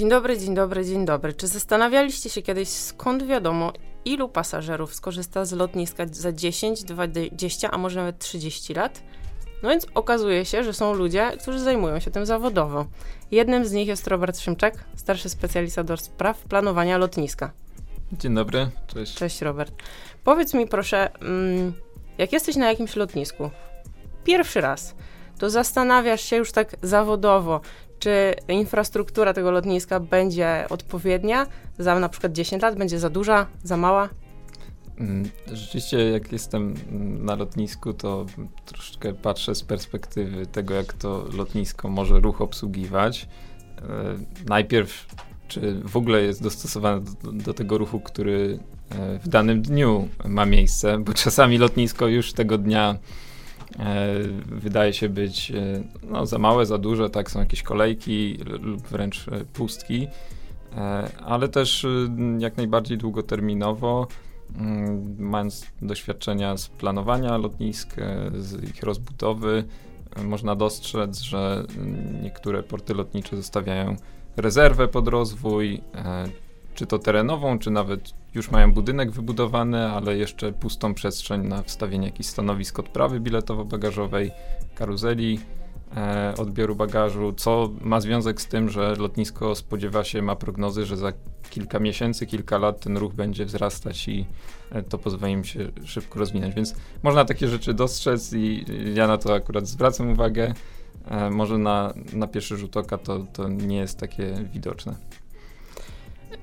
Dzień dobry, dzień dobry, dzień dobry. Czy zastanawialiście się kiedyś, skąd wiadomo, ilu pasażerów skorzysta z lotniska za 10, 20, a może nawet 30 lat? No więc okazuje się, że są ludzie, którzy zajmują się tym zawodowo. Jednym z nich jest Robert Szymczak, starszy specjalista do spraw planowania lotniska. Dzień dobry, cześć. Cześć Robert. Powiedz mi proszę, mm, jak jesteś na jakimś lotnisku, pierwszy raz, to zastanawiasz się już tak zawodowo, czy infrastruktura tego lotniska będzie odpowiednia za na przykład 10 lat, będzie za duża, za mała? Mm, rzeczywiście, jak jestem na lotnisku, to troszeczkę patrzę z perspektywy tego, jak to lotnisko może ruch obsługiwać. E, najpierw, czy w ogóle jest dostosowane do, do tego ruchu, który e, w danym dniu ma miejsce, bo czasami lotnisko już tego dnia wydaje się być e, no, za małe, za duże, tak, są jakieś kolejki lub wręcz e, pustki, ale też jak najbardziej długoterminowo, mm, mając doświadczenia z planowania lotnisk, z ich rozbudowy, można dostrzec, że mm, niektóre porty lotnicze zostawiają rezerwę pod rozwój, czy to terenową, czy nawet już mają budynek wybudowany, ale jeszcze pustą przestrzeń na wstawienie jakichś stanowisk odprawy biletowo-bagażowej, karuzeli, e, odbioru bagażu, co ma związek z tym, że lotnisko spodziewa się, ma prognozy, że za kilka miesięcy, kilka lat ten ruch będzie wzrastać i e, to pozwoli im się szybko rozwinąć. Więc można takie rzeczy dostrzec i ja na to akurat zwracam uwagę. E, może na, na pierwszy rzut oka to, to nie jest takie widoczne.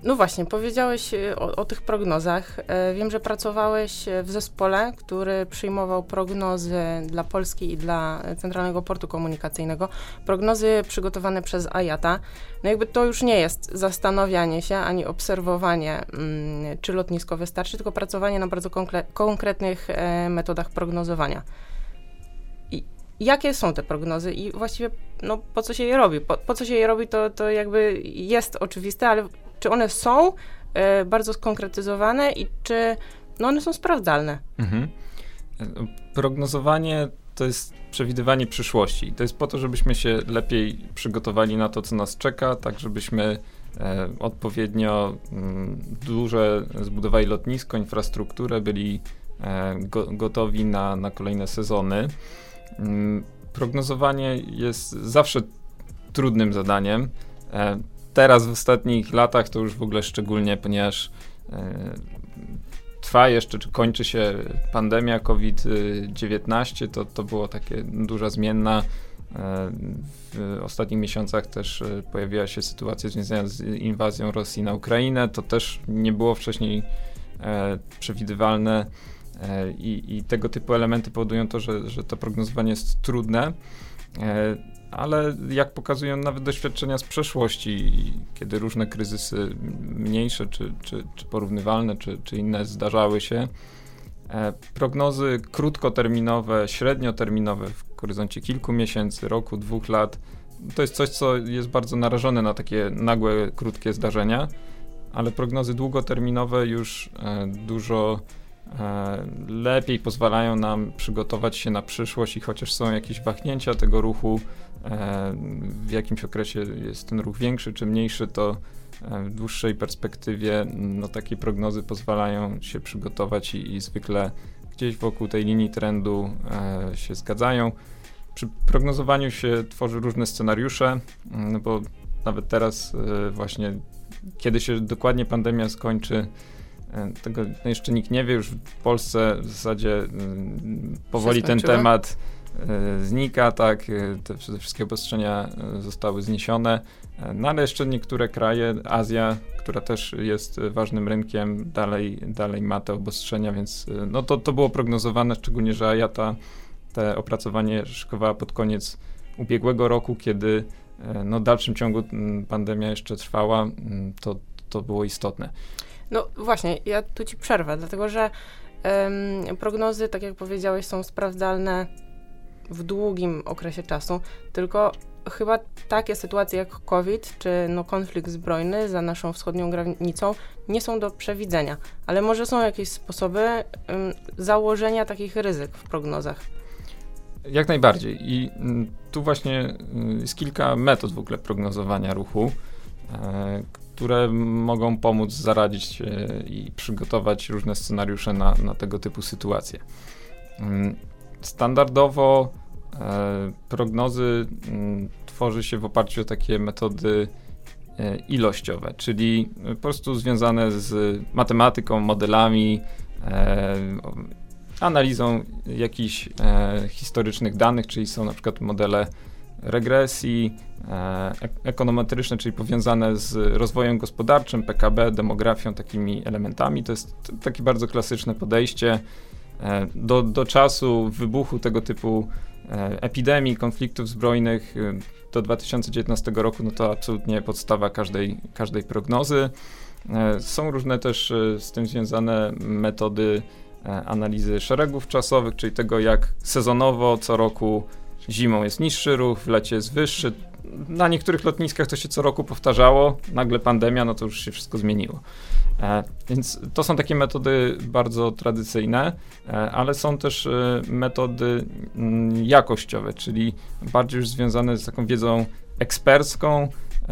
No właśnie, powiedziałeś e, o, o, tych prognozach. E, wiem, że pracowałeś w zespole, który przyjmował prognozy dla Polski i dla Centralnego Portu Komunikacyjnego. Prognozy przygotowane przez IATA. No jakby to już nie jest zastanawianie się ani obserwowanie, mm, czy lotnisko wystarczy, tylko pracowanie na bardzo konkretnych e, metodach prognozowania. Jakie są te prognozy i właściwie no, po co się je robi? Po, po co się je robi, to, to jakby jest oczywiste, ale czy one są e, bardzo skonkretyzowane i czy no, one są sprawdzalne. Mhm. Prognozowanie to jest przewidywanie przyszłości. To jest po to, żebyśmy się lepiej przygotowali na to, co nas czeka, tak żebyśmy e, odpowiednio m, mm, duże zbudowali lotnisko, infrastrukturę, byli e, go, gotowi na, na kolejne sezony. Mm, prognozowanie jest zawsze trudnym zadaniem. E, teraz w ostatnich latach to już w ogóle szczególnie, ponieważ e, trwa jeszcze, czy kończy się pandemia COVID-19, to, to było takie duża zmienna. E, w ostatnich miesiącach też e, pojawiła się sytuacja związana z inwazją Rosji na Ukrainę. To też nie było wcześniej przewidywalne. I, I, tego typu elementy powodują to, że, że to prognozowanie jest trudne. Ale jak pokazują nawet doświadczenia z przeszłości, kiedy różne kryzysy mniejsze czy, czy, czy porównywalne, czy, czy inne zdarzały się, e, prognozy krótkoterminowe, średnioterminowe w horyzoncie kilku miesięcy, roku, dwóch lat, to jest coś, co jest bardzo narażone na takie nagłe, krótkie zdarzenia, ale prognozy długoterminowe już e, dużo lepiej pozwalają nam przygotować się na przyszłość i chociaż są jakieś wahnięcia tego ruchu, E, w jakimś okresie jest ten ruch większy czy mniejszy, to e, w dłuższej perspektywie no, takie prognozy pozwalają się przygotować i, i zwykle gdzieś wokół tej linii trendu e, się zgadzają. Przy prognozowaniu się tworzy różne scenariusze, no bo nawet teraz e, właśnie, kiedy się dokładnie pandemia skończy, e, tego jeszcze nikt nie wie, już w Polsce w zasadzie powoli ten temat E, znika, tak, e, te wszystkie obostrzenia e, zostały zniesione, no ale jeszcze niektóre kraje, Azja, która też jest ważnym rynkiem, dalej, dalej ma te obostrzenia, więc no to, to było prognozowane, szczególnie, że Ayata te opracowanie szykowała pod koniec ubiegłego roku, kiedy no, w dalszym ciągu pandemia jeszcze trwała, to, to było istotne. No właśnie, ja tu ci przerwę, dlatego że um, prognozy, tak jak powiedziałeś, są sprawdzalne w długim okresie czasu, tylko chyba takie sytuacje jak COVID czy no, konflikt zbrojny za naszą wschodnią granicą nie są do przewidzenia, ale może są jakieś sposoby ym, założenia takich ryzyk w prognozach. Jak najbardziej. I y, tu właśnie y, jest kilka metod w ogóle prognozowania ruchu. Które mogą pomóc zaradzić i przygotować różne scenariusze na, na tego typu sytuacje. Mm, standardowo prognozy mm, tworzy się w oparciu o takie metody ilościowe, czyli po prostu związane z matematyką, modelami, analizą jakichś e, historycznych danych, czyli są na przykład modele regresji e, ekonometryczne, czyli powiązane z rozwojem gospodarczym, PKB, demografią, takimi elementami. To jest takie bardzo klasyczne podejście. E, do, do czasu wybuchu tego typu e, epidemii, konfliktów zbrojnych e, do 2019 roku, no to absolutnie podstawa każdej, każdej prognozy. Są różne też z tym związane metody analizy szeregów czasowych, czyli tego jak sezonowo co roku zimą jest niższy ruch, w lecie jest wyższy. Na niektórych lotniskach to się co roku powtarzało, nagle pandemia, no to już się wszystko zmieniło. E, więc to są takie metody bardzo tradycyjne, e, ale są też e, metody m, mm, jakościowe, czyli bardziej już związane z taką wiedzą ekspercką,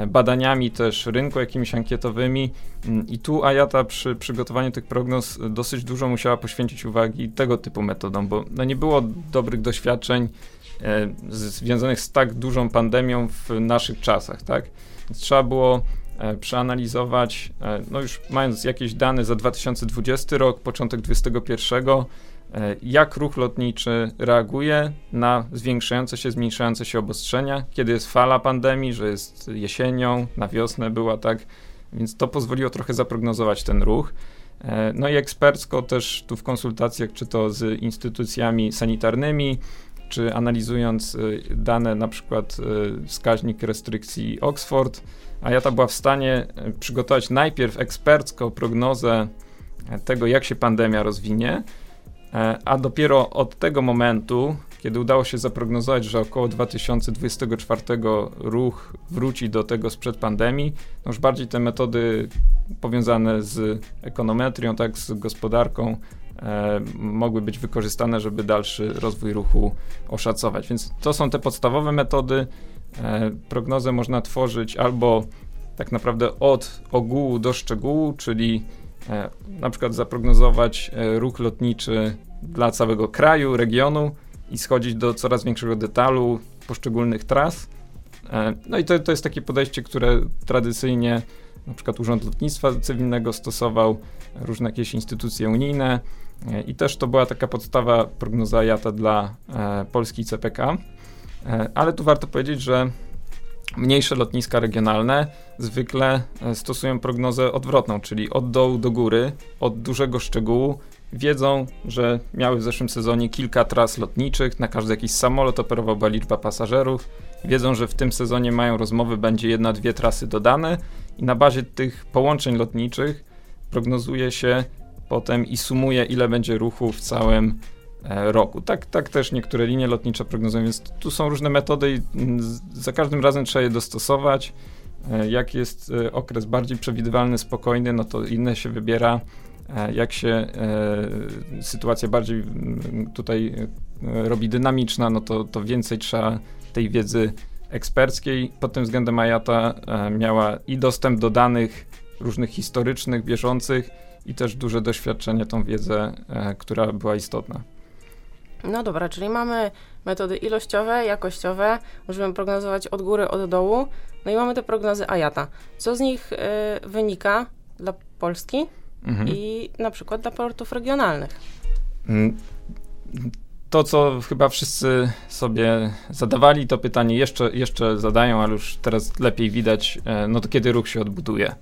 badaniami też rynku, jakimiś ankietowymi. Mm, I tu Ayata przy przygotowaniu tych prognoz dosyć dużo musiała poświęcić uwagi tego typu metodom, bo no nie było dobrych doświadczeń e, związanych z tak dużą pandemią w naszych czasach, tak? Więc trzeba było e, przeanalizować, e, no już mając jakieś dane za 2020 rok, początek 2021, E, jak ruch lotniczy reaguje na zwiększające się, zmniejszające się obostrzenia, kiedy jest fala pandemii, że jest jesienią, na wiosnę była tak, więc to pozwoliło trochę zaprognozować ten ruch. E, no i ekspercko też tu w konsultacjach, czy to z instytucjami sanitarnymi, czy analizując e, dane, na przykład wskaźnik restrykcji Oxford, a ja ta była w stanie przygotować najpierw ekspercko prognozę tego, jak się pandemia rozwinie, E, a dopiero od tego momentu, kiedy udało się zaprognozować, że około 2024 ruch wróci do tego sprzed pandemii, no już bardziej te metody powiązane z ekonometrią, tak, z gospodarką, e, mogły być wykorzystane, żeby dalszy rozwój ruchu oszacować. Więc to są te podstawowe metody. E, prognozę można tworzyć albo tak naprawdę od ogółu do szczegółu, czyli E, na przykład zaprognozować e, ruch lotniczy dla całego kraju, regionu i schodzić do coraz większego detalu poszczególnych tras. E, no i to, to jest takie podejście, które tradycyjnie na przykład Urząd Lotnictwa Cywilnego stosował, różne jakieś instytucje unijne i też to była taka podstawa prognoza JATA dla Polski CPK. Ale tu warto powiedzieć, że Mniejsze lotniska regionalne zwykle e, stosują prognozę odwrotną, czyli od dołu do góry, od dużego szczegółu. Wiedzą, że miały w zeszłym sezonie kilka tras lotniczych, na każdy jakiś samolot operowała liczba pasażerów. Wiedzą, że w tym sezonie mają rozmowy, będzie jedna, dwie trasy dodane i na bazie tych połączeń lotniczych prognozuje się potem i sumuje, ile będzie ruchu w całym E, roku. Tak, tak też niektóre linie lotnicze prognozują, więc tu są różne metody i mm, za każdym razem trzeba je dostosować. E, jak jest e, okres bardziej przewidywalny, spokojny, no to inne się wybiera. Jak się sytuacja bardziej mm, tutaj robi dynamiczna, no to, to więcej trzeba tej wiedzy eksperckiej. Pod tym względem Ayata miała i dostęp do danych różnych historycznych, bieżących i też duże doświadczenie, tą wiedzę, która była istotna. No dobra, czyli mamy metody ilościowe, jakościowe, możemy prognozować od góry, od dołu, no i mamy te prognozy AJATA. Co z nich y, wynika dla Polski mhm. i na przykład dla portów regionalnych? Mm, to, co chyba wszyscy sobie zadawali, to pytanie jeszcze, jeszcze zadają, ale już teraz lepiej widać, e, no to kiedy ruch się odbuduje.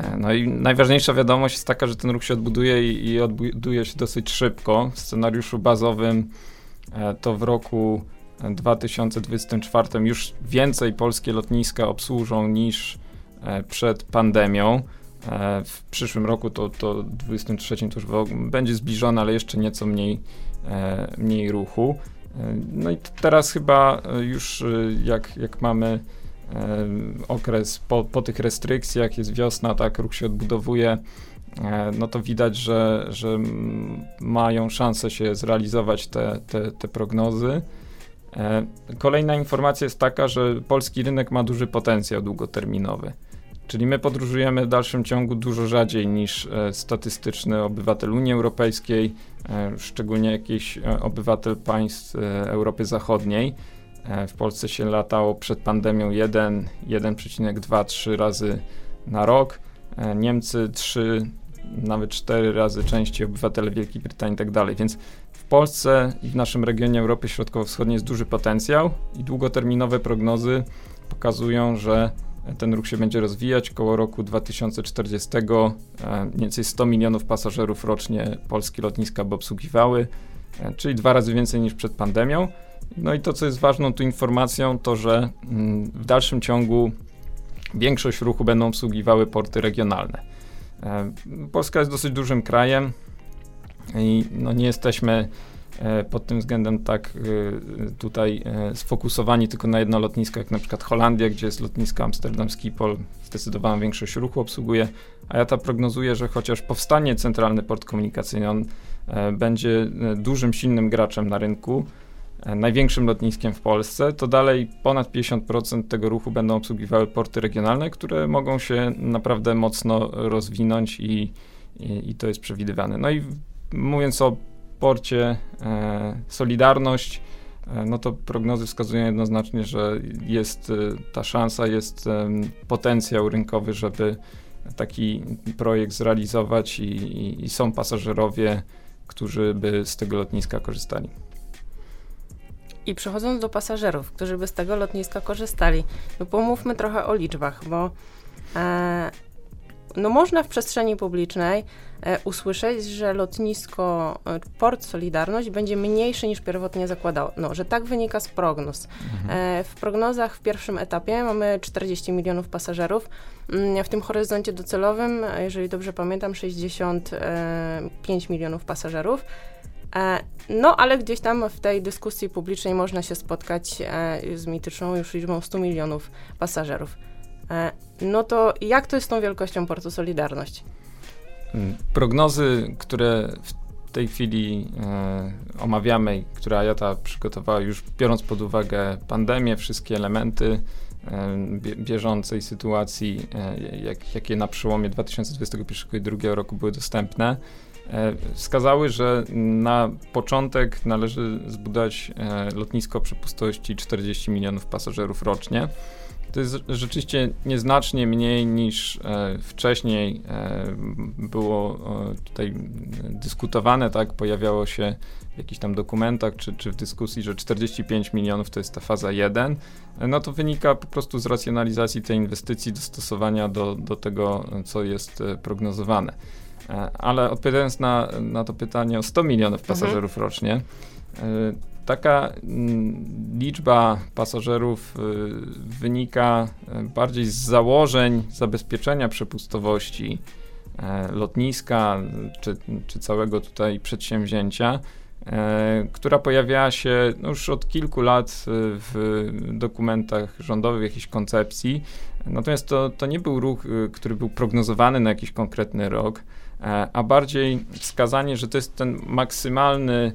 E, no i najważniejsza wiadomość jest taka, że ten ruch się odbuduje i, i odbuduje się dosyć szybko. W scenariuszu bazowym e, to w roku 2024 już więcej polskie lotniska obsłużą niż e, przed pandemią. W przyszłym roku to, to 23 to już będzie zbliżone, ale jeszcze nieco mniej, mniej ruchu. No i teraz chyba już jak, jak mamy okres po, po tych restrykcjach, jest wiosna, tak, ruch się odbudowuje, e, no to widać, że, że mają szansę się zrealizować te, te, te prognozy. E, kolejna informacja jest taka, że polski rynek ma duży potencjał długoterminowy. Czyli my podróżujemy w dalszym ciągu dużo rzadziej niż e, statystyczny obywatel Unii Europejskiej, szczególnie jakiś obywatel państw Europy Zachodniej. E, w Polsce się latało przed pandemią 1, 1,2-3 razy na rok. E, Niemcy 3, nawet 4 razy częściej obywatele Wielkiej Brytanii i tak dalej. Więc w Polsce i w naszym regionie Europy Środkowo-Wschodniej jest duży potencjał i długoterminowe prognozy pokazują, że ten ruch się będzie rozwijać. Koło roku 2040 e, mniej więcej 100 milionów pasażerów rocznie polskie lotniska by obsługiwały, czyli dwa razy więcej niż przed pandemią. No i to, co jest ważną tu informacją, to że mm, w dalszym ciągu większość ruchu będą obsługiwały porty regionalne. E, Polska jest dosyć dużym krajem i no nie jesteśmy e, pod tym względem tak e, tutaj sfokusowani tylko na jedno lotnisko, jak na przykład Holandia, gdzie jest lotnisko Amsterdam Schiphol, zdecydowaną większość ruchu obsługuje, a ja ta prognozuję, że chociaż powstanie centralny port komunikacyjny, on będzie dużym, silnym graczem na rynku, największym lotniskiem w Polsce, to dalej ponad 50% tego ruchu będą obsługiwały porty regionalne, które mogą się naprawdę mocno rozwinąć i, i, i to jest przewidywane. No i mówiąc o porcie e, Solidarność, e, no to prognozy wskazują jednoznacznie, że jest e, ta szansa, jest em, potencjał rynkowy, żeby taki projekt zrealizować i, i, i są pasażerowie, którzy by z tego lotniska korzystali. I przechodząc do pasażerów, którzy by z tego lotniska korzystali, no pomówmy trochę o liczbach, bo e, no można w przestrzeni publicznej e, usłyszeć, że lotnisko e, Port Solidarność będzie mniejsze niż pierwotnie zakładano, no, że tak wynika z prognoz. E, w prognozach w pierwszym etapie mamy 40 milionów pasażerów, Mm, w tym horyzoncie docelowym, e, jeżeli dobrze pamiętam, 65 milionów pasażerów. E, No, ale gdzieś tam w tej dyskusji publicznej można się spotkać e, z mityczną już liczbą 100 milionów pasażerów. E, No to jak to jest z tą wielkością portu Solidarność? Mm, Prognozy, które w tej chwili e, omawiamy, które Ajata przygotowała już biorąc pod uwagę pandemię, wszystkie elementy e, bie, bieżącej sytuacji, e, jak, jakie na przełomie 2021 i 2022 roku były dostępne, wskazały, że na początek należy zbudować e, lotnisko o przepustowości 40 milionów pasażerów rocznie. To jest rzeczywiście nieznacznie mniej niż e, wcześniej e, było e, tutaj dyskutowane, tak? Pojawiało się w jakichś tam dokumentach czy, czy w dyskusji, że 45 milionów to jest ta faza 1. E, No to wynika po prostu z racjonalizacji tej inwestycji, dostosowania do, do tego, co jest e, prognozowane. E, Ale odpowiadając na, na to pytanie o 100 milionów Mhm. pasażerów rocznie, e, Taka mm, liczba pasażerów y, wynika bardziej z założeń zabezpieczenia przepustowości e, lotniska czy, czy całego tutaj przedsięwzięcia, e, która pojawiała się no, już od kilku lat w dokumentach rządowych, jakiejś koncepcji. Natomiast to, to nie był ruch, który był prognozowany na jakiś konkretny rok, e, a bardziej wskazanie, że to jest ten maksymalny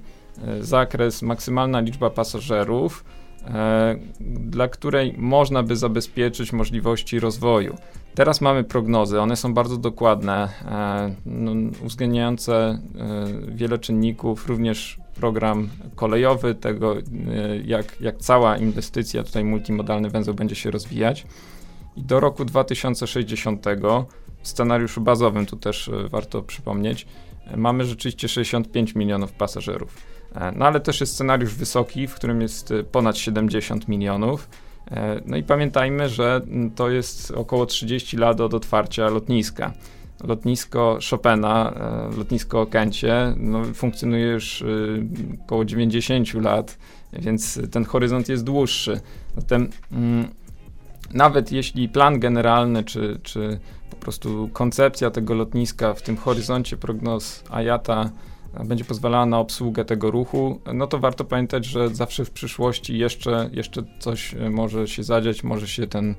e, zakres, maksymalna liczba pasażerów, e, dla której można by zabezpieczyć możliwości rozwoju. Teraz mamy prognozy, one są bardzo dokładne, e, no, uwzględniające e, wiele czynników, również program kolejowy, tego e, jak, jak cała inwestycja, tutaj multimodalny węzeł będzie się rozwijać. I do roku 2060 w scenariuszu bazowym, tu też e, warto przypomnieć, e, mamy rzeczywiście 65 milionów pasażerów. E, No ale też jest scenariusz wysoki, w którym jest ponad 70 milionów. No i pamiętajmy, że to jest około 30 lat od otwarcia lotniska. Lotnisko Chopina, lotnisko Okęcie, no, funkcjonuje już około 90 lat, więc ten horyzont jest dłuższy. Zatem mm, nawet jeśli plan generalny, czy, czy po prostu koncepcja tego lotniska w tym horyzoncie prognoz IATA będzie pozwalała na obsługę tego ruchu, no to warto pamiętać, że zawsze w przyszłości jeszcze, jeszcze coś e, może się zadziać, może się ten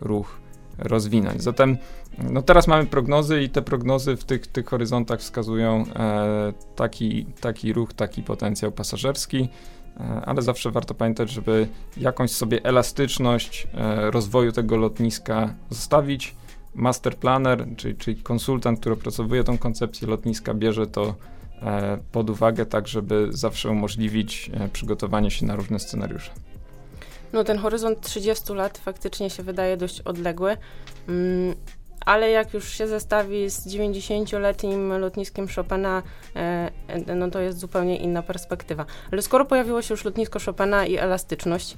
ruch rozwinąć. Zatem no teraz mamy prognozy i te prognozy w tych, tych horyzontach wskazują e, taki, taki ruch, taki potencjał pasażerski, e, ale zawsze warto pamiętać, żeby jakąś sobie elastyczność e, rozwoju tego lotniska zostawić, master planner, czyli, czyli konsultant, który opracowuje tą koncepcję lotniska, bierze to e, pod uwagę, tak żeby zawsze umożliwić e, przygotowanie się na różne scenariusze. No ten horyzont 30 lat faktycznie się wydaje dość odległy. Mm, ale jak już się zestawi z 90-letnim lotniskiem Chopina, e, no to jest zupełnie inna perspektywa. Ale skoro pojawiło się już lotnisko Chopina i elastyczność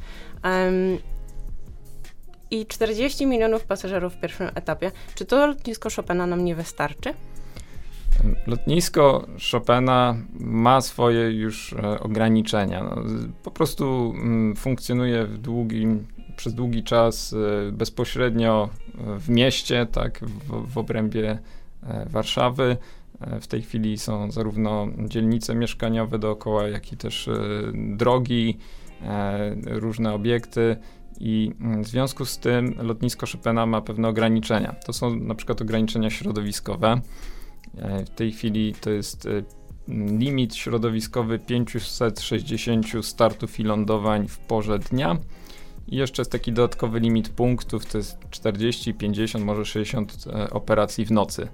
i 40 milionów pasażerów w pierwszym etapie, czy to lotnisko Chopina nam nie wystarczy? Lotnisko Chopina ma swoje już e, ograniczenia. No, po prostu mm, funkcjonuje w długim przez długi czas e, bezpośrednio e, w mieście, tak, w, w obrębie Warszawy. W tej chwili są zarówno dzielnice mieszkaniowe dookoła, jak i też drogi, różne obiekty. I mm, w związku z tym lotnisko Chopina ma pewne ograniczenia. To są na przykład ograniczenia środowiskowe. W tej chwili to jest limit środowiskowy 560 startów i lądowań w porze dnia i jeszcze jest taki dodatkowy limit punktów, to jest 40, 50, może 60 e, operacji w nocy.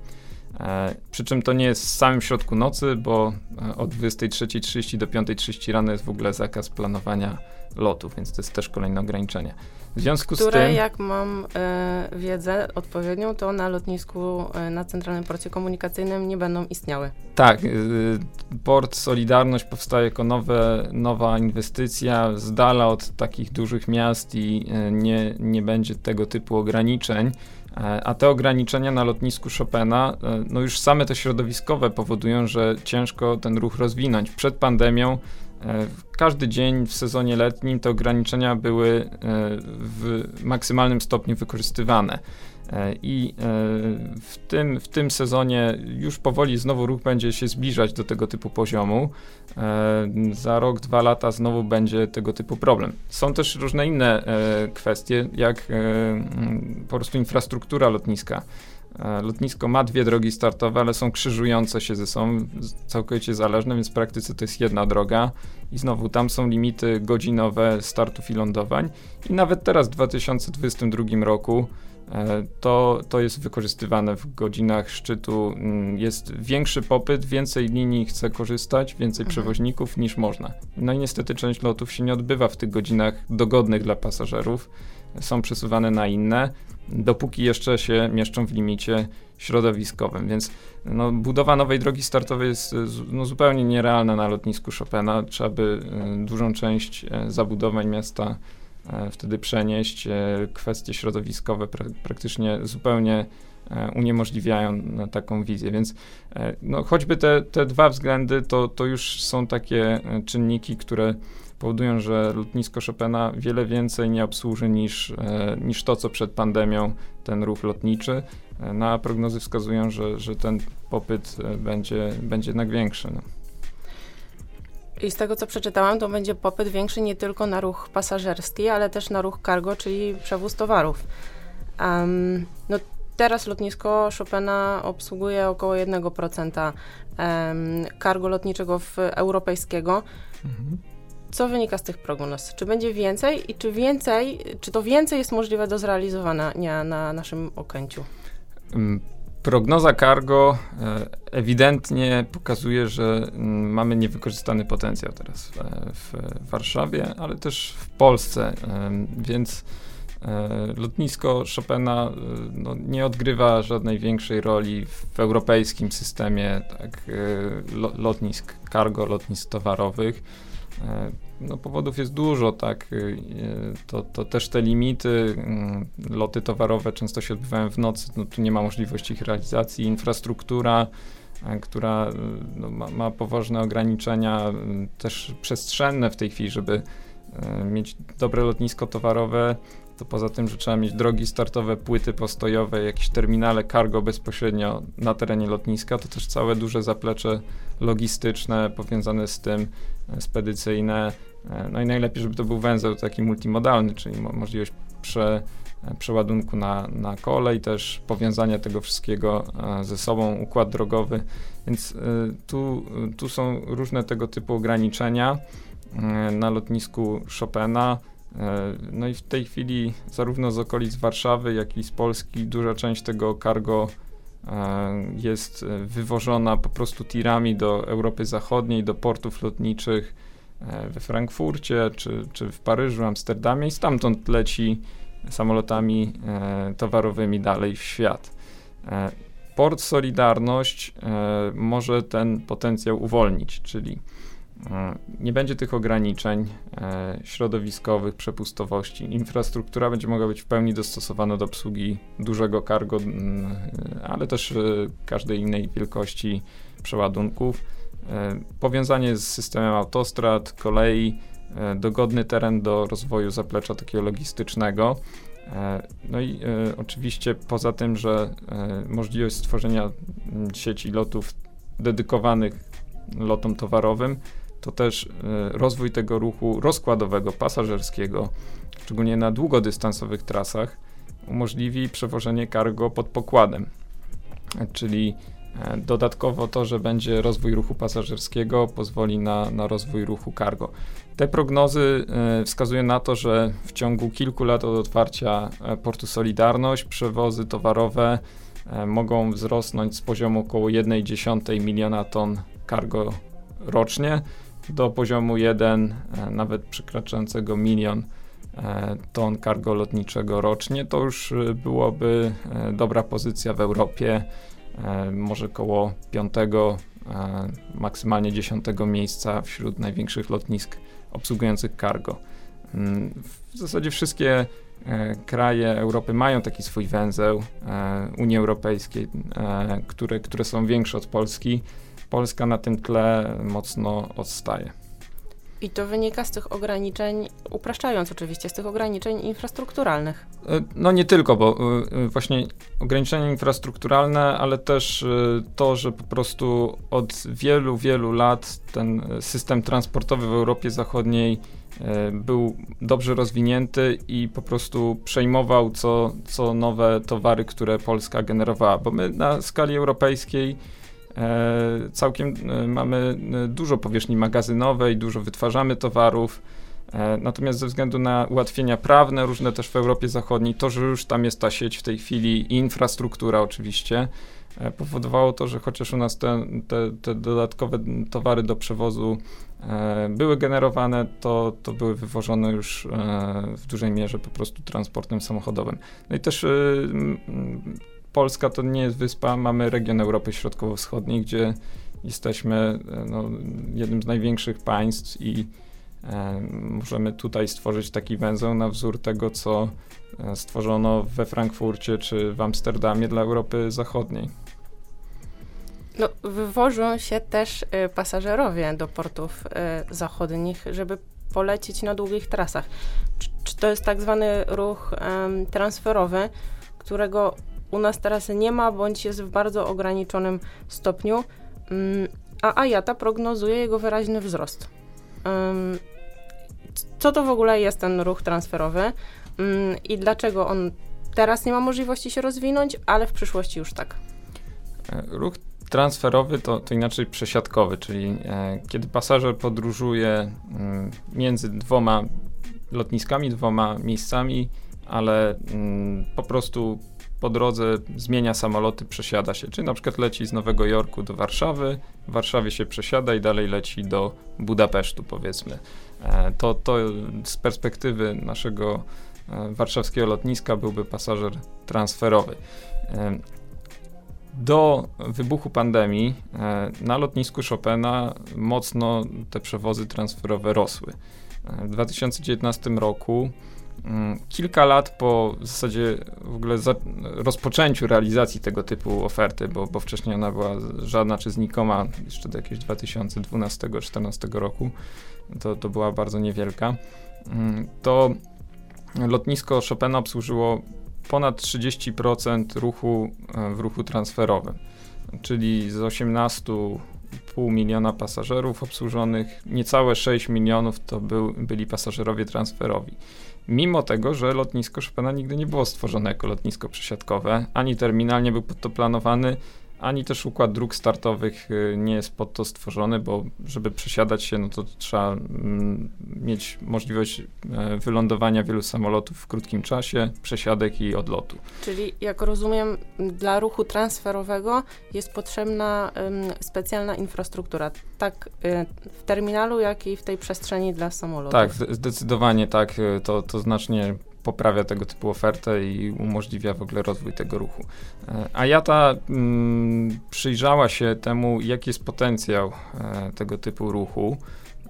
E, przy czym to nie jest w samym środku nocy, bo e, od 23.30 do 5.30 rano jest w ogóle zakaz planowania lotów, więc to jest też kolejne ograniczenie. W związku Które, z tym... jak mam e, wiedzę odpowiednią, to na lotnisku, e, na Centralnym Porcie Komunikacyjnym nie będą istniały. Tak, y, Port Solidarność powstaje jako nowe, nowa inwestycja z dala od takich dużych miast i nie, nie będzie tego typu ograniczeń. A te ograniczenia na lotnisku Chopina, no już same te środowiskowe powodują, że ciężko ten ruch rozwinąć. Przed pandemią każdy dzień w sezonie letnim te ograniczenia były e, w maksymalnym stopniu wykorzystywane. E, I w tym, w tym sezonie już powoli znowu ruch będzie się zbliżać do tego typu poziomu. Za rok, dwa lata znowu będzie tego typu problem. Są też różne inne kwestie, jak po prostu infrastruktura lotniska. E, lotnisko ma dwie drogi startowe, ale są krzyżujące się ze sobą, całkowicie zależne, więc w praktyce to jest jedna droga. I znowu tam są limity godzinowe startów i lądowań. I nawet teraz w 2022 roku e, to, to jest wykorzystywane w godzinach szczytu. Mm, jest większy popyt, więcej linii chce korzystać, więcej mhm. przewoźników niż można. No i niestety część lotów się nie odbywa w tych godzinach dogodnych dla pasażerów. Są przesuwane na inne dopóki jeszcze się mieszczą w limicie środowiskowym. Więc no, budowa nowej drogi startowej jest no, zupełnie nierealna na lotnisku Chopina. Trzeba by y, dużą część y, zabudowań miasta y, wtedy przenieść. Kwestie środowiskowe pra praktycznie zupełnie uniemożliwiają taką wizję. Więc no, choćby te, te dwa względy to, to już są takie czynniki, które powodują, że lotnisko Chopina wiele więcej nie obsłuży niż, e, niż to, co przed pandemią ten ruch lotniczy. E, no a prognozy wskazują, że, że ten popyt e, będzie, będzie jednak większy. No. I z tego, co przeczytałam, to będzie popyt większy nie tylko na ruch pasażerski, ale też na ruch cargo, czyli przewóz towarów. Um, no, teraz lotnisko Chopina obsługuje około 1% um, cargo lotniczego w, europejskiego. Mhm. Co wynika z tych prognoz? Czy będzie więcej i czy więcej, czy to więcej jest możliwe do zrealizowania na naszym okęciu? Mm, prognoza cargo e, ewidentnie pokazuje, że mm, mamy niewykorzystany potencjał teraz w, Warszawie, ale też w Polsce, więc e, lotnisko Chopina e, no, nie odgrywa żadnej większej roli w europejskim systemie tak, lotnisk cargo, lotnisk towarowych. E, no, powodów jest dużo, tak. E, to, to też te limity, mm, loty towarowe często się odbywają w nocy, no, tu nie ma możliwości ich realizacji. Infrastruktura, e, która no, ma, ma, poważne ograniczenia, też przestrzenne w tej chwili, żeby mieć dobre lotnisko towarowe, to poza tym, że trzeba mieć drogi startowe, płyty postojowe, jakieś terminale cargo bezpośrednio na terenie lotniska, to też całe duże zaplecze logistyczne powiązane z tym, e, spedycyjne. E, no i najlepiej, żeby to był węzeł taki multimodalny, czyli mo możliwość prze, e, przeładunku na, na kolej, też powiązania tego wszystkiego ze sobą, układ drogowy. Więc tu, tu są różne tego typu ograniczenia na lotnisku Chopina. No i w tej chwili zarówno z okolic Warszawy, jak i z Polski duża część tego cargo jest wywożona po prostu tirami do Europy Zachodniej, do portów lotniczych we Frankfurcie, czy, czy w Paryżu, Amsterdamie i stamtąd leci samolotami towarowymi dalej w świat. Port Solidarność może ten potencjał uwolnić, czyli E, nie będzie tych ograniczeń e, środowiskowych, przepustowości. Infrastruktura będzie mogła być w pełni dostosowana do obsługi dużego cargo, ale też e, każdej innej wielkości przeładunków. Powiązanie z systemem autostrad, kolei, dogodny teren do rozwoju zaplecza takiego logistycznego. No i oczywiście poza tym, że możliwość stworzenia sieci lotów dedykowanych lotom towarowym to też e, rozwój tego ruchu rozkładowego, pasażerskiego, szczególnie na długodystansowych trasach, umożliwi przewożenie cargo pod pokładem. Czyli e, dodatkowo to, że będzie rozwój ruchu pasażerskiego, pozwoli na, na rozwój ruchu cargo. Te prognozy e, wskazują na to, że w ciągu kilku lat od otwarcia portu Solidarność przewozy towarowe mogą wzrosnąć z poziomu około 1,1 miliona ton cargo rocznie do poziomu 1, e, nawet przekraczającego milion e, ton cargo lotniczego rocznie, to już e, byłoby dobra pozycja w Europie, może koło 5, maksymalnie 10 miejsca wśród największych lotnisk obsługujących cargo. Mm, w zasadzie wszystkie kraje Europy mają taki swój węzeł Unii Europejskiej, które, które są większe od Polski. Polska na tym tle mocno odstaje. I to wynika z tych ograniczeń, upraszczając oczywiście, z tych ograniczeń infrastrukturalnych. E, no nie tylko, bo e, e, właśnie ograniczenia infrastrukturalne, ale też to, że po prostu od wielu, wielu lat ten system transportowy w Europie Zachodniej był dobrze rozwinięty i po prostu przejmował co, co nowe towary, które Polska generowała, bo my na skali europejskiej całkiem e, mamy e, dużo powierzchni magazynowej, dużo wytwarzamy towarów. Natomiast ze względu na ułatwienia prawne, różne też w Europie Zachodniej, to, że już tam jest ta sieć w tej chwili i infrastruktura oczywiście, powodowało to, że chociaż u nas te, te, te dodatkowe towary do przewozu były generowane, to, to były wywożone już w dużej mierze po prostu transportem samochodowym. No i też Polska to nie jest wyspa, mamy region Europy Środkowo-Wschodniej, gdzie jesteśmy e, no, jednym z największych państw i e, możemy tutaj stworzyć taki węzeł na wzór tego, co e, stworzono we Frankfurcie czy w Amsterdamie dla Europy Zachodniej. No, wywożą się też y, pasażerowie do portów y, zachodnich, żeby polecieć na długich trasach. Czy, czy to jest tak zwany ruch y, transferowy, którego u nas teraz nie ma, bądź jest w bardzo ograniczonym stopniu, mm, a IATA prognozuje jego wyraźny wzrost. Co to w ogóle jest ten ruch transferowy mm, i dlaczego on teraz nie ma możliwości się rozwinąć, ale w przyszłości już tak? E, ruch transferowy to, to inaczej przesiadkowy, czyli e, kiedy pasażer podróżuje mm, między dwoma lotniskami, dwoma miejscami, ale po prostu po drodze zmienia samoloty, przesiada się. Czyli na przykład leci z Nowego Jorku do Warszawy, w Warszawie się przesiada i dalej leci do Budapesztu, powiedzmy. E, to, to z perspektywy naszego e, warszawskiego lotniska byłby pasażer transferowy. E, do wybuchu pandemii na lotnisku Chopina mocno te przewozy transferowe rosły. W 2019 roku kilka lat po w zasadzie w ogóle za, rozpoczęciu realizacji tego typu oferty, bo, bo wcześniej ona była żadna czy znikoma, jeszcze do jakiegoś 2012-2014 roku, to, to była bardzo niewielka, mm, to lotnisko Chopina obsłużyło ponad 30% ruchu e, w ruchu transferowym, czyli z 18 pół miliona pasażerów obsłużonych, niecałe 6 milionów to był, byli pasażerowie transferowi mimo tego, że lotnisko Chopina nigdy nie było stworzone jako lotnisko przesiadkowe, ani terminal nie był pod to planowany, ani też układ dróg startowych nie jest pod to stworzony, bo żeby przesiadać się, no to trzeba mm, mieć możliwość wylądowania wielu samolotów w krótkim czasie, przesiadek i odlotu. Czyli jak rozumiem, dla ruchu transferowego jest potrzebna specjalna infrastruktura, tak w terminalu, jak i w tej przestrzeni dla samolotów. Tak, zdecydowanie tak. To, to znacznie poprawia tego typu ofertę i umożliwia w ogóle rozwój tego ruchu. E, a Jata mm, przyjrzała się temu, jaki jest potencjał e, tego typu ruchu.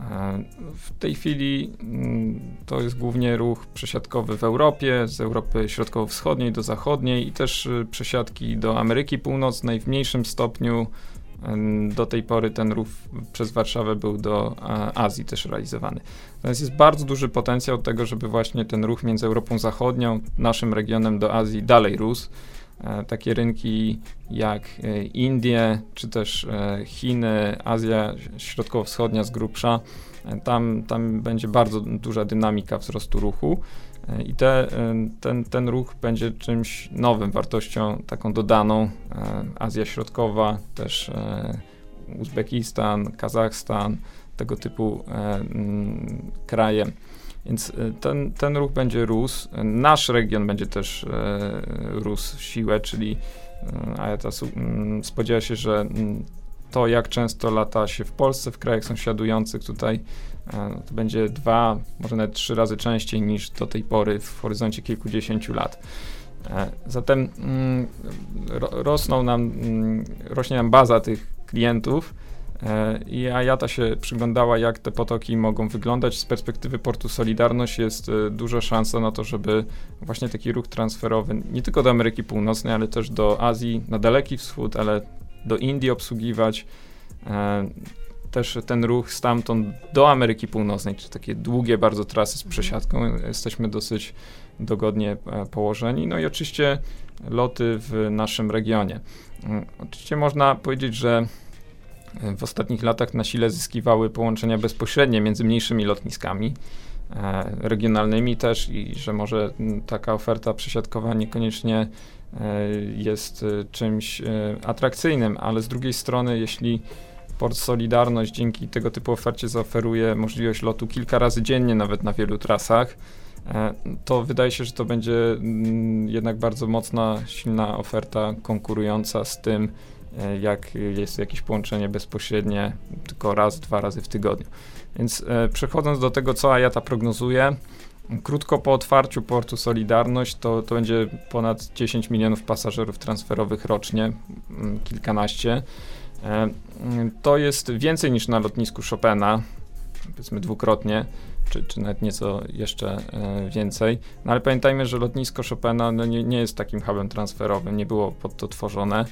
E, w tej chwili mm, to jest głównie ruch przesiadkowy w Europie, z Europy Środkowo-Wschodniej do Zachodniej i też przesiadki do Ameryki Północnej w mniejszym stopniu do tej pory ten ruch przez Warszawę był do Azji też realizowany. Natomiast jest bardzo duży potencjał tego, żeby właśnie ten ruch między Europą Zachodnią, naszym regionem do Azji dalej rósł. E, takie rynki jak e, Indie, czy też e, Chiny, Azja Środkowo-Wschodnia z grubsza, tam, tam będzie bardzo duża dynamika wzrostu ruchu. E, I te, e, ten, ten ruch będzie czymś nowym, wartością taką dodaną. E, Azja Środkowa, też Uzbekistan, Kazachstan, tego typu mm, kraje. Więc ten, ten ruch będzie rósł. Nasz region będzie też rósł w siłę, czyli Ayata mm, spodziewa się, że mm, to, jak często lata się w Polsce, w krajach sąsiadujących tutaj, e, to będzie dwa, może nawet trzy razy częściej niż do tej pory w horyzoncie kilkudziesięciu lat. E, zatem mm, rosną nam, mm, rośnie nam baza tych klientów e, i Ajata się przyglądała, jak te potoki mogą wyglądać. Z perspektywy portu Solidarność jest duża szansa na to, żeby właśnie taki ruch transferowy nie tylko do Ameryki Północnej, ale też do Azji, na Daleki Wschód, ale do Indii obsługiwać. E, też ten ruch stamtąd do Ameryki Północnej, czy takie długie bardzo trasy z przesiadką, jesteśmy dosyć dogodnie e, położeni. No i oczywiście loty w naszym regionie. E, oczywiście można powiedzieć, że w ostatnich latach na sile zyskiwały połączenia bezpośrednie między mniejszymi lotniskami regionalnymi też i że może taka oferta przesiadkowa niekoniecznie E, jest e, czymś e, atrakcyjnym, ale z drugiej strony, jeśli Port Solidarność dzięki tego typu ofercie zaoferuje możliwość lotu kilka razy dziennie, nawet na wielu trasach, to wydaje się, że to będzie mm, jednak bardzo mocna, silna oferta konkurująca z tym, jak jest jakieś połączenie bezpośrednie tylko raz, dwa razy w tygodniu. Więc przechodząc do tego, co Ayata prognozuje, Krótko po otwarciu portu Solidarność to, to będzie ponad 10 milionów pasażerów transferowych rocznie, mm, kilkanaście. E, mm, to jest więcej niż na lotnisku Chopina, powiedzmy dwukrotnie, czy, czy nawet nieco jeszcze e, więcej. No ale pamiętajmy, że lotnisko Chopina no nie, nie jest takim hubem transferowym, nie było pod to tworzone.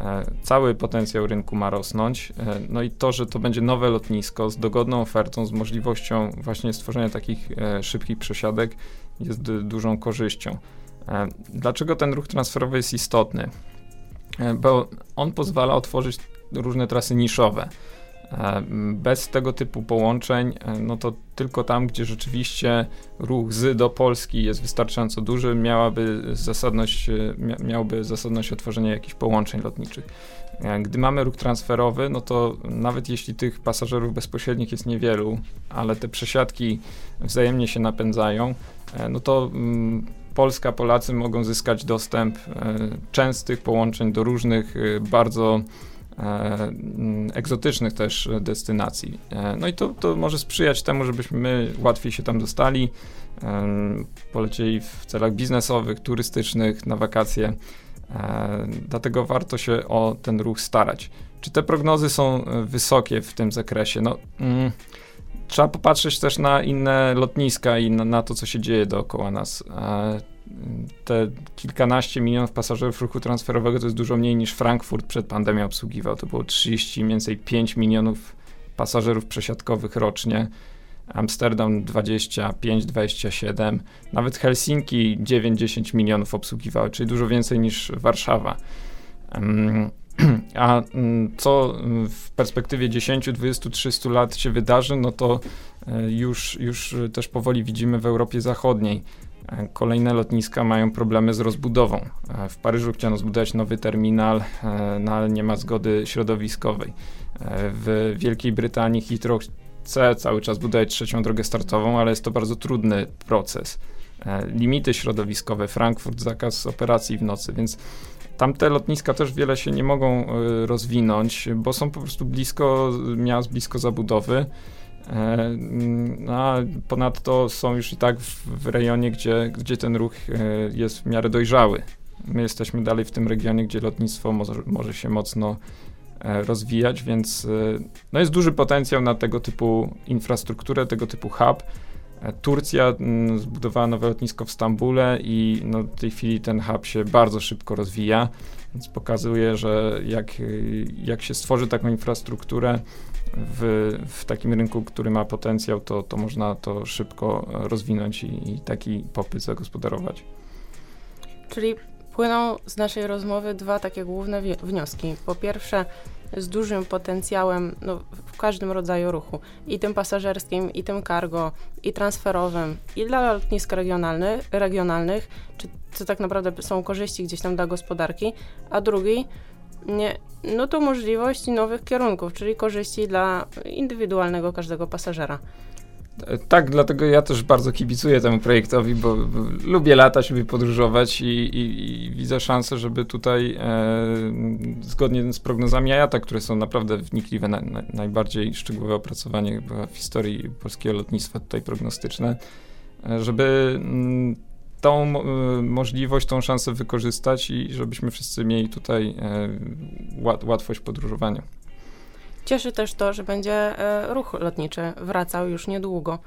E, cały potencjał rynku ma rosnąć. E, no i to, że to będzie nowe lotnisko z dogodną ofertą, z możliwością właśnie stworzenia takich e, szybkich przesiadek jest dużą korzyścią. Dlaczego ten ruch transferowy jest istotny? Bo on pozwala otworzyć różne trasy niszowe. E, bez tego typu połączeń, e, no to tylko tam, gdzie rzeczywiście ruch z do Polski jest wystarczająco duży, miałaby zasadność, e, miałby zasadność otworzenia jakichś połączeń lotniczych. Gdy mamy ruch transferowy, no to nawet jeśli tych pasażerów bezpośrednich jest niewielu, ale te przesiadki wzajemnie się napędzają, no to mm, Polska, Polacy mogą zyskać dostęp częstych połączeń do różnych bardzo egzotycznych też destynacji. E, no i to, to może sprzyjać temu, żebyśmy my łatwiej się tam dostali, e, polecieli w celach biznesowych, turystycznych, na wakacje. Dlatego warto się o ten ruch starać. Czy te prognozy są wysokie w tym zakresie? No, mm, trzeba popatrzeć też na inne lotniska i na, na to, co się dzieje dookoła nas te kilkanaście milionów pasażerów ruchu transferowego to jest dużo mniej niż Frankfurt przed pandemią obsługiwał. To było 30, mniej więcej 5 milionów pasażerów przesiadkowych rocznie. Amsterdam 25, 27, nawet Helsinki 9-10 milionów obsługiwały, czyli dużo więcej niż Warszawa. A mm, co w perspektywie 10, 20, 300 lat się wydarzy, no to e, już, już też powoli widzimy w Europie Zachodniej kolejne lotniska mają problemy z rozbudową. E, w Paryżu chciano zbudować nowy terminal, e, no ale nie ma zgody środowiskowej. W Wielkiej Brytanii Heathrow chce cały czas budować trzecią drogę startową, ale jest to bardzo trudny proces. Limity środowiskowe, Frankfurt, zakaz operacji w nocy, więc tamte lotniska też wiele się nie mogą rozwinąć, bo są po prostu blisko miast, blisko zabudowy. E, no, a ponadto są już i tak w, w rejonie, gdzie, gdzie ten ruch e, jest w miarę dojrzały. My jesteśmy dalej w tym regionie, gdzie lotnictwo może, może się mocno e, rozwijać, więc no jest duży potencjał na tego typu infrastrukturę, tego typu hub. Turcja mm, zbudowała nowe lotnisko w Stambule i no, w tej chwili ten hub się bardzo szybko rozwija, więc pokazuje, że jak, jak się stworzy taką infrastrukturę, w, w takim rynku, który ma potencjał, to, to można to szybko rozwinąć i, i taki popyt zagospodarować. Czyli płyną z naszej rozmowy dwa takie główne wnioski. Po pierwsze, z dużym potencjałem no, w każdym rodzaju ruchu, i tym pasażerskim, i tym cargo, i transferowym, i dla lotnisk regionalny, regionalnych, czy to tak naprawdę są korzyści gdzieś tam dla gospodarki, a drugi, nie, no to możliwość nowych kierunków, czyli korzyści dla indywidualnego każdego pasażera. Tak, dlatego ja też bardzo kibicuję temu projektowi, bo, lubię latać, lubię podróżować i, i, i widzę szansę, żeby tutaj e, zgodnie z prognozami IATA, które są naprawdę wnikliwe, na, na, najbardziej szczegółowe opracowanie w historii polskiego lotnictwa tutaj prognostyczne, e, żeby mm, tą y, możliwość, tą szansę wykorzystać i żebyśmy wszyscy mieli tutaj e, łat, łatwość podróżowania. Cieszy też to, że będzie e, ruch lotniczy wracał już niedługo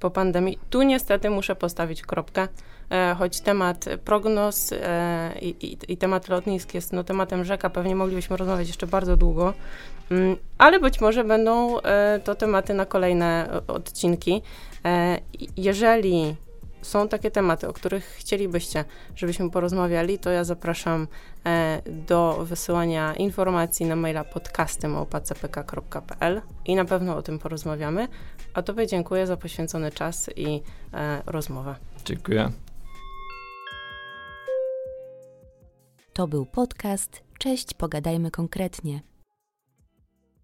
po pandemii. Tu niestety muszę postawić kropkę, e, choć temat prognoz i, i, i, temat lotnisk jest no, tematem rzeka, pewnie moglibyśmy rozmawiać jeszcze bardzo długo, mm, ale być może będą to tematy na kolejne odcinki. Jeżeli są takie tematy, o których chcielibyście, żebyśmy porozmawiali, to ja zapraszam e, do wysyłania informacji na maila podcasty.pk.pl i na pewno o tym porozmawiamy. A Tobie dziękuję za poświęcony czas i e, rozmowę. Dziękuję. To był podcast. Cześć, pogadajmy konkretnie.